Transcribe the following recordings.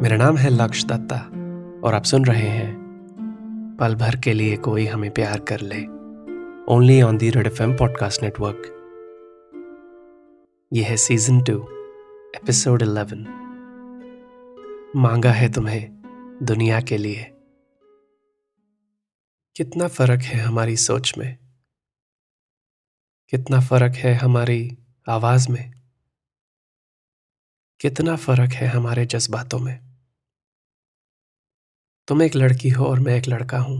मेरा नाम है लक्ष्य दत्ता और आप सुन रहे हैं। पल भर के लिए कोई हमें प्यार कर ले। Only on the red F M podcast network यह है सीज़न टू एपिसोड इलेवन मांगा है तुम्हें दुनिया के लिए। कितना फ़र्क है हमारी सोच में? कितना फ़र्क है हमारी आवाज़ में? कितना फ़र्क है हमारे जज्बातों में? तुम एक लड़की हो और मैं एक लड़का हूँ।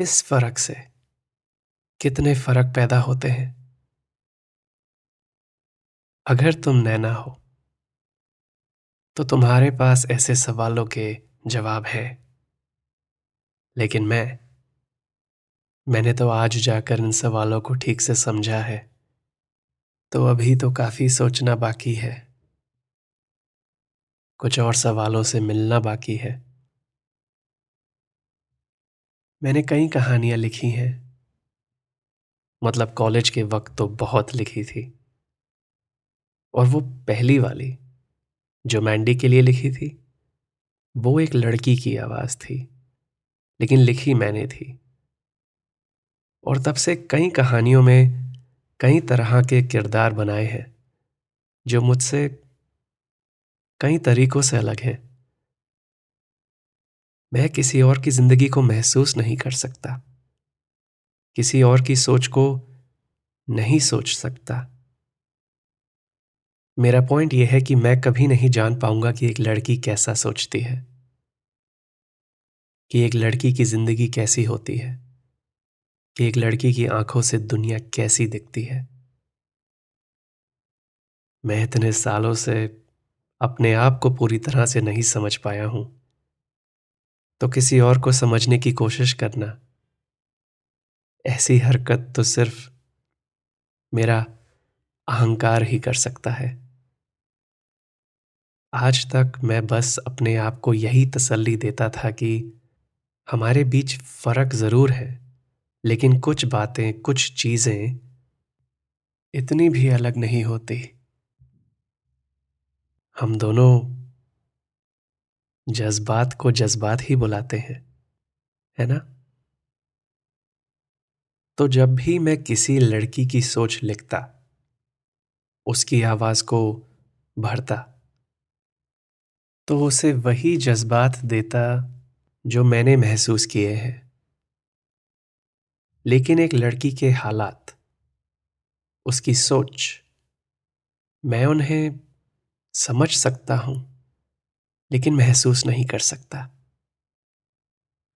इस फ़र्क से कितने फ़र्क पैदा होते हैं? अगर तुम नैना हो तो तुम्हारे पास ऐसे सवालों के जवाब हैं। लेकिन मैं, मैंने तो आज जाकर इन सवालों को ठीक से समझा है तो अभी तो काफ़ी सोचना बाकी है। कुछ और सवालों से मिलना बाकी है। मैंने कई कहानियाँ लिखी हैं। मतलब कॉलेज के वक्त तो बहुत लिखी थी। और वो पहली वाली, जो मैंडी के लिए लिखी थी, वो एक लड़की की आवाज़ थी, लेकिन लिखी मैंने थी। और तब से कई कहानियों में कई तरह के किरदार बनाए हैं, जो मुझसे कई तरीकों से अलग है। मैं किसी और की ज़िंदगी को महसूस नहीं कर सकता। किसी और की सोच को नहीं सोच सकता। मेरा पॉइंट यह है कि मैं कभी नहीं जान पाऊँगा कि एक लड़की कैसा सोचती है। कि एक लड़की की ज़िंदगी कैसी होती है। कि एक लड़की की आँखों से दुनिया कैसी दिखती है। मैं इतने सालों से अपने आप को पूरी तरह से नहीं समझ पाया हूँ। तो किसी और को समझने की कोशिश करना। ऐसी हरकत तो सिर्फ़ मेरा अहंकार ही कर सकता है। आज तक मैं बस अपने आप को यही तसल्ली देता था कि हमारे बीच फ़र्क ज़रूर है, लेकिन कुछ बातें, कुछ चीज़ें इतनी भी अलग नहीं होती। हम दोनों जज्बात को जज्बात ही बुलाते हैं, है ना? तो जब भी मैं किसी लड़की की सोच लिखता, उसकी आवाज़ को भरता तो उसे वही जज्बात देता जो मैंने महसूस किए हैं। लेकिन एक लड़की के हालात, उसकी सोच, मैं उन्हें समझ सकता हूँ, लेकिन महसूस नहीं कर सकता।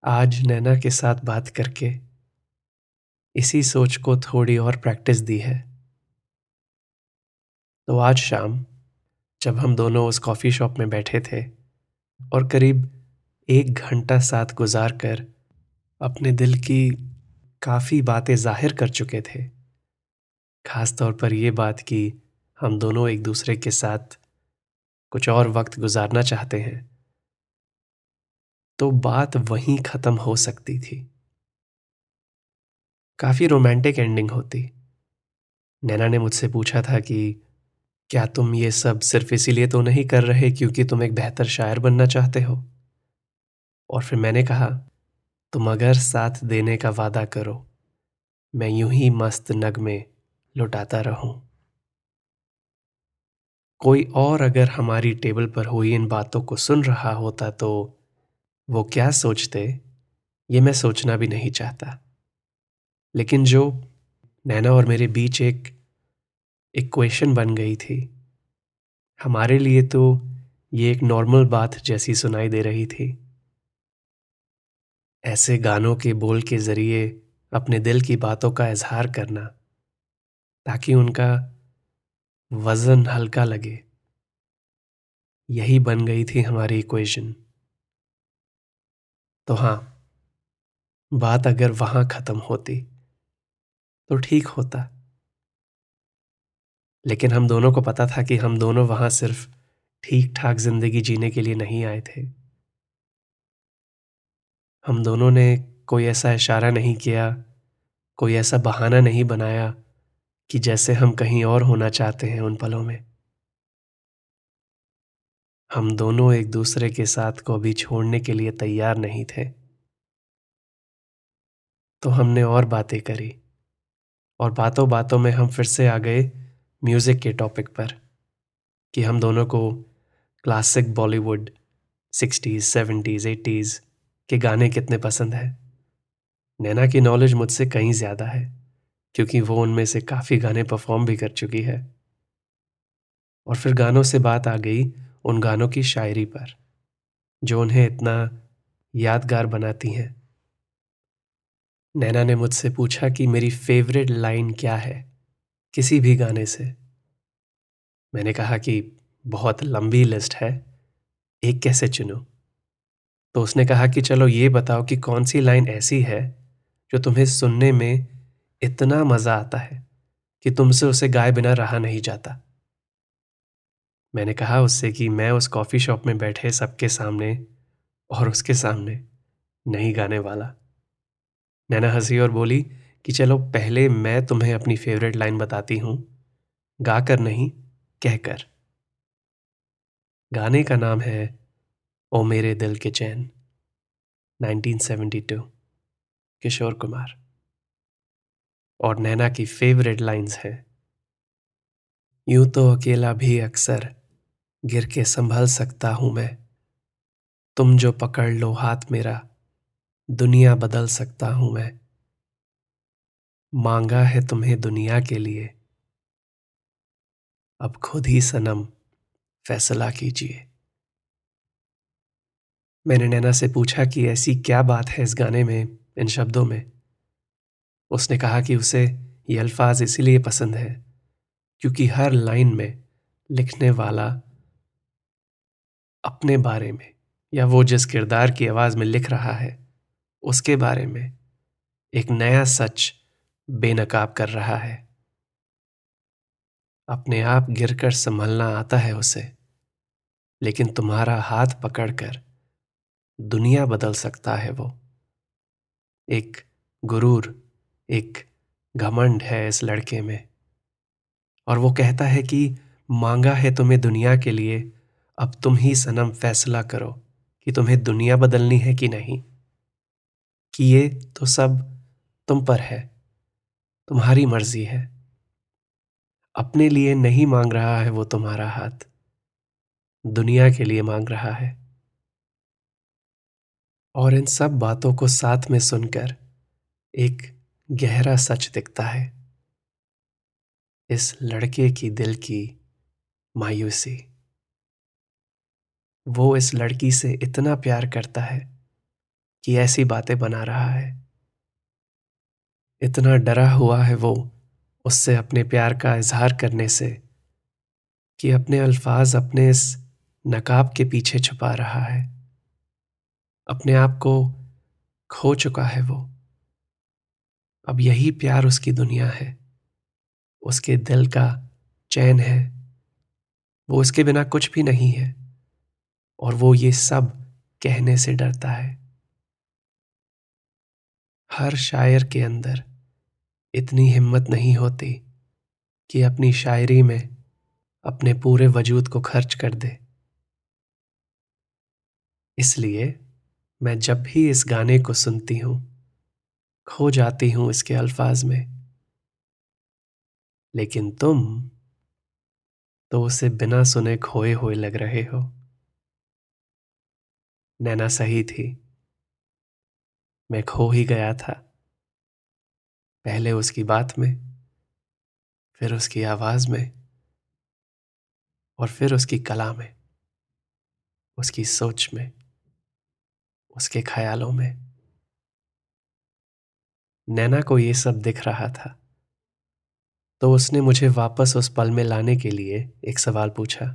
आज नैना के साथ बात करके इसी सोच को थोड़ी और प्रैक्टिस दी है। तो आज शाम, जब हम दोनों उस कॉफ़ी शॉप में बैठे थे और करीब एक घंटा साथ गुजार कर अपने दिल की काफ़ी बातें ज़ाहिर कर चुके थे खास तौर पर यह बात कि हम दोनों एक दूसरे के साथ कुछ और वक्त गुजारना चाहते हैं। तो बात वहीं खत्म हो सकती थी। काफ़ी रोमांटिक एंडिंग होती। नैना ने मुझसे पूछा था कि, क्या तुम ये सब सिर्फ़ इसीलिए तो नहीं कर रहे क्योंकि तुम एक बेहतर शायर बनना चाहते हो? और फिर मैंने कहा, तुम अगर साथ देने का वादा करो, मैं यूँ ही मस्त नग में लुटाता रहूँ। कोई और अगर हमारी टेबल पर हुई इन बातों को सुन रहा होता तो वो क्या सोचते? ये मैं सोचना भी नहीं चाहता। लेकिन जो नैना और मेरे बीच एक इक्वेशन बन गई थी, हमारे लिए तो ये एक नॉर्मल बात जैसी सुनाई दे रही थी। ऐसे गानों के बोल के ज़रिए अपने दिल की बातों का इजहार करना, ताकि उनका वज़न हल्का लगे। यही बन गई थी हमारी इक्वेशन तो हाँ, बात अगर वहाँ खत्म होती तो ठीक होता। लेकिन हम दोनों को पता था कि हम दोनों वहाँ सिर्फ़ ठीक ठाक ज़िंदगी जीने के लिए नहीं आए थे। हम दोनों ने कोई ऐसा इशारा नहीं किया, कोई ऐसा बहाना नहीं बनाया कि जैसे हम कहीं और होना चाहते हैं उन पलों में। हम दोनों एक दूसरे के साथ को अभी छोड़ने के लिए तैयार नहीं थे। तो हमने और बातें करी और बातों बातों में हम फिर से आ गए म्यूज़िक के टॉपिक पर कि हम दोनों को classic Bollywood sixties, seventies, eighties के गाने कितने पसंद हैं। नैना की नॉलेज मुझसे कहीं ज़्यादा है। क्योंकि वो उनमें से काफ़ी गाने परफॉर्म भी कर चुकी है। और फिर गानों से बात आ गई उन गानों की शायरी पर, जो उन्हें इतना यादगार बनाती हैं। नैना ने मुझसे पूछा कि मेरी फेवरेट लाइन क्या है, किसी भी गाने से। मैंने कहा कि बहुत लंबी लिस्ट है, एक कैसे चुनूं? तो उसने कहा कि चलो ये बताओ कि कौन सी लाइन ऐसी है, जो तुम्हें सुनने में इतना मज़ा आता है कि तुमसे उसे गाए बिना रहा नहीं जाता। मैंने कहा उससे कि मैं उस कॉफ़ी शॉप में बैठे सबके सामने और उसके सामने नहीं गाने वाला। नैना हँसी और बोली कि चलो पहले मैं तुम्हें अपनी फेवरेट लाइन बताती हूँ गाकर नहीं कहकर गाने का नाम है, ओ मेरे दिल के चैन 1972 किशोर कुमार। और नैना की फेवरेट लाइंस हैं। यूँ तो अकेला भी अक्सर गिर के संभल सकता हूँ मैं। तुम जो पकड़ लो हाथ मेरा, दुनिया बदल सकता हूँ मैं। मांगा है तुम्हें दुनिया के लिए। अब खुद ही सनम, फैसला कीजिए। मैंने नैना से पूछा कि ऐसी क्या बात है इस गाने में, इन शब्दों में? उसने कहा कि उसे ये अल्फाज इसीलिए पसंद है क्योंकि हर लाइन में लिखने वाला अपने बारे में या वो जिस किरदार की आवाज़ में लिख रहा है, उसके बारे में एक नया सच बेनकाब कर रहा है। अपने आप गिरकर संभलना आता है उसे, लेकिन तुम्हारा हाथ पकड़कर दुनिया बदल सकता है वो। एक गुरूर एक घमंड है इस लड़के में। और वो कहता है कि, मांगा है तुम्हें दुनिया के लिए, अब तुम ही सनम फैसला करो कि तुम्हें दुनिया बदलनी है कि नहीं। कि ये तो सब तुम पर है, तुम्हारी मर्ज़ी है। अपने लिए नहीं मांग रहा है वो तुम्हारा हाथ, दुनिया के लिए मांग रहा है। और इन सब बातों को साथ में सुनकर एक गहरा सच दिखता है। इस लड़के की दिल की मायूसी। वो इस लड़की से इतना प्यार करता है कि ऐसी बातें बना रहा है। इतना डरा हुआ है वो उससे अपने प्यार का इजहार करने से कि अपने अल्फाज अपने इस नकाब के पीछे छुपा रहा है। अपने आप को खो चुका है वो। अब यही प्यार उसकी दुनिया है। उसके दिल का चैन है। वो उसके बिना कुछ भी नहीं है। और वो ये सब कहने से डरता है। हर शायर के अंदर इतनी हिम्मत नहीं होती कि अपनी शायरी में अपने पूरे वजूद को खर्च कर दे। इसलिए मैं जब भी इस गाने को सुनती हूँ खो जाती हूँ इसके अल्फाज में। लेकिन तुम तो उसे बिना सुने खोए हुए लग रहे हो। नैना सही थी। मैं खो ही गया था। पहले उसकी बात में, फिर उसकी आवाज़ में, और फिर उसकी कला में, उसकी सोच में, उसके ख्यालों में। नैना को ये सब दिख रहा था। तो उसने मुझे वापस उस पल में लाने के लिए एक सवाल पूछा।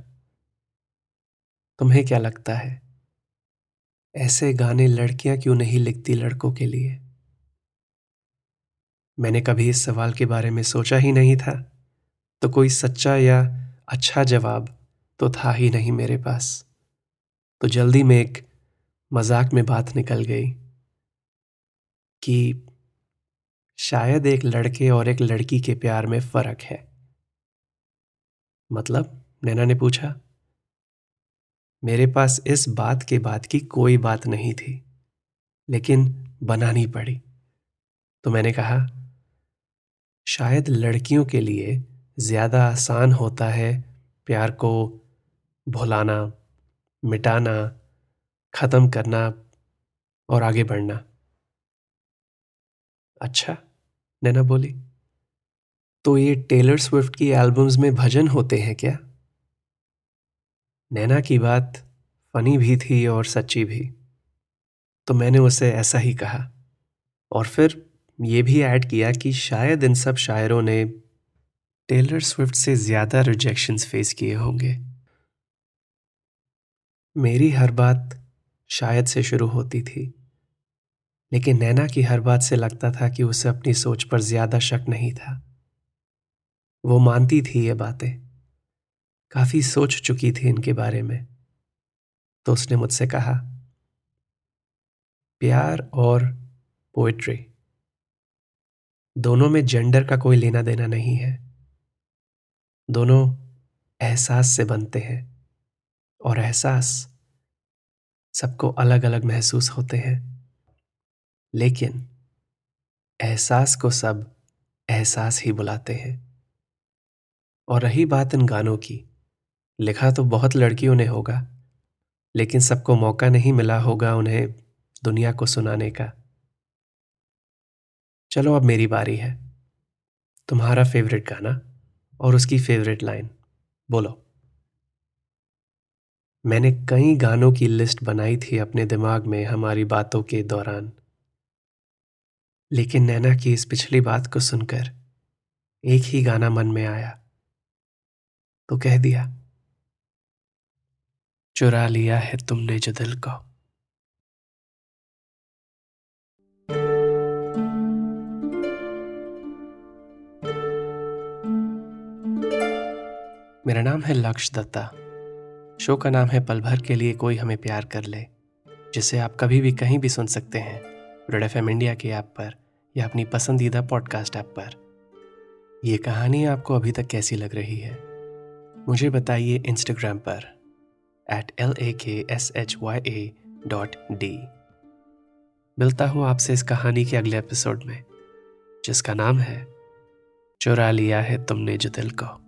तुम्हें क्या लगता है, ऐसे गाने लड़कियाँ क्यों नहीं लिखती लड़कों के लिए? मैंने कभी इस सवाल के बारे में सोचा ही नहीं था। तो कोई सच्चा या अच्छा जवाब तो था ही नहीं मेरे पास। तो जल्दी में एक मज़ाक में बात निकल गई कि शायद एक लड़के और एक लड़की के प्यार में फ़र्क है। मतलब नैना ने पूछा। मेरे पास इस बात के बाद की कोई बात नहीं थी, लेकिन बनानी पड़ी। तो मैंने कहा, शायद लड़कियों के लिए ज़्यादा आसान होता है प्यार को भुलाना, मिटाना, खत्म करना और आगे बढ़ना। अच्छा नैना बोली तो ये टेलर स्विफ्ट की एल्बम्स में भजन होते हैं क्या? नैना की बात फनी भी थी और सच्ची भी तो मैंने उसे ऐसा ही कहा। और फिर ये भी ऐड किया कि शायद इन सब शायरों ने टेलर स्विफ्ट से ज़्यादा रिजेक्शंस फेस किए होंगे। मेरी हर बात शायद से शुरू होती थी। लेकिन नैना की हर बात से लगता था कि उसे अपनी सोच पर ज़्यादा शक नहीं था। वो मानती थी ये बातें। काफ़ी सोच चुकी थी इनके बारे में। तो उसने मुझसे कहा, प्यार और पोएट्री दोनों में जेंडर का कोई लेना देना नहीं है। दोनों एहसास से बनते हैं और एहसास सबको अलग अलग महसूस होते हैं। लेकिन एहसास को सब एहसास ही बुलाते हैं। और रही बात इन गानों की, लिखा तो बहुत लड़कियों ने होगा, लेकिन सबको मौका नहीं मिला होगा उन्हें दुनिया को सुनाने का। चलो अब मेरी बारी है, तुम्हारा फेवरेट गाना और उसकी फेवरेट लाइन, बोलो। मैंने कई गानों की लिस्ट बनाई थी अपने दिमाग में हमारी बातों के दौरान। लेकिन नैना की इस पिछली बात को सुनकर एक ही गाना मन में आया। तो कह दिया, चुरा लिया है तुमने जो दिल को। मेरा नाम है लक्ष्य दत्ता। शो का नाम है पल भर के लिए कोई हमें प्यार कर ले, जिसे आप कभी भी कहीं भी सुन सकते हैं। रेड एफ़ एम इंडिया के ऐप पर। या अपनी पसंदीदा पॉडकास्ट ऐप पर। यह कहानी आपको अभी तक कैसी लग रही है? मुझे बताइए इंस्टाग्राम पर at L A K S H Y A dot D मिलता हूँ आपसे इस कहानी के अगले एपिसोड में, जिसका नाम है, चुरा लिया है तुमने जो दिल को।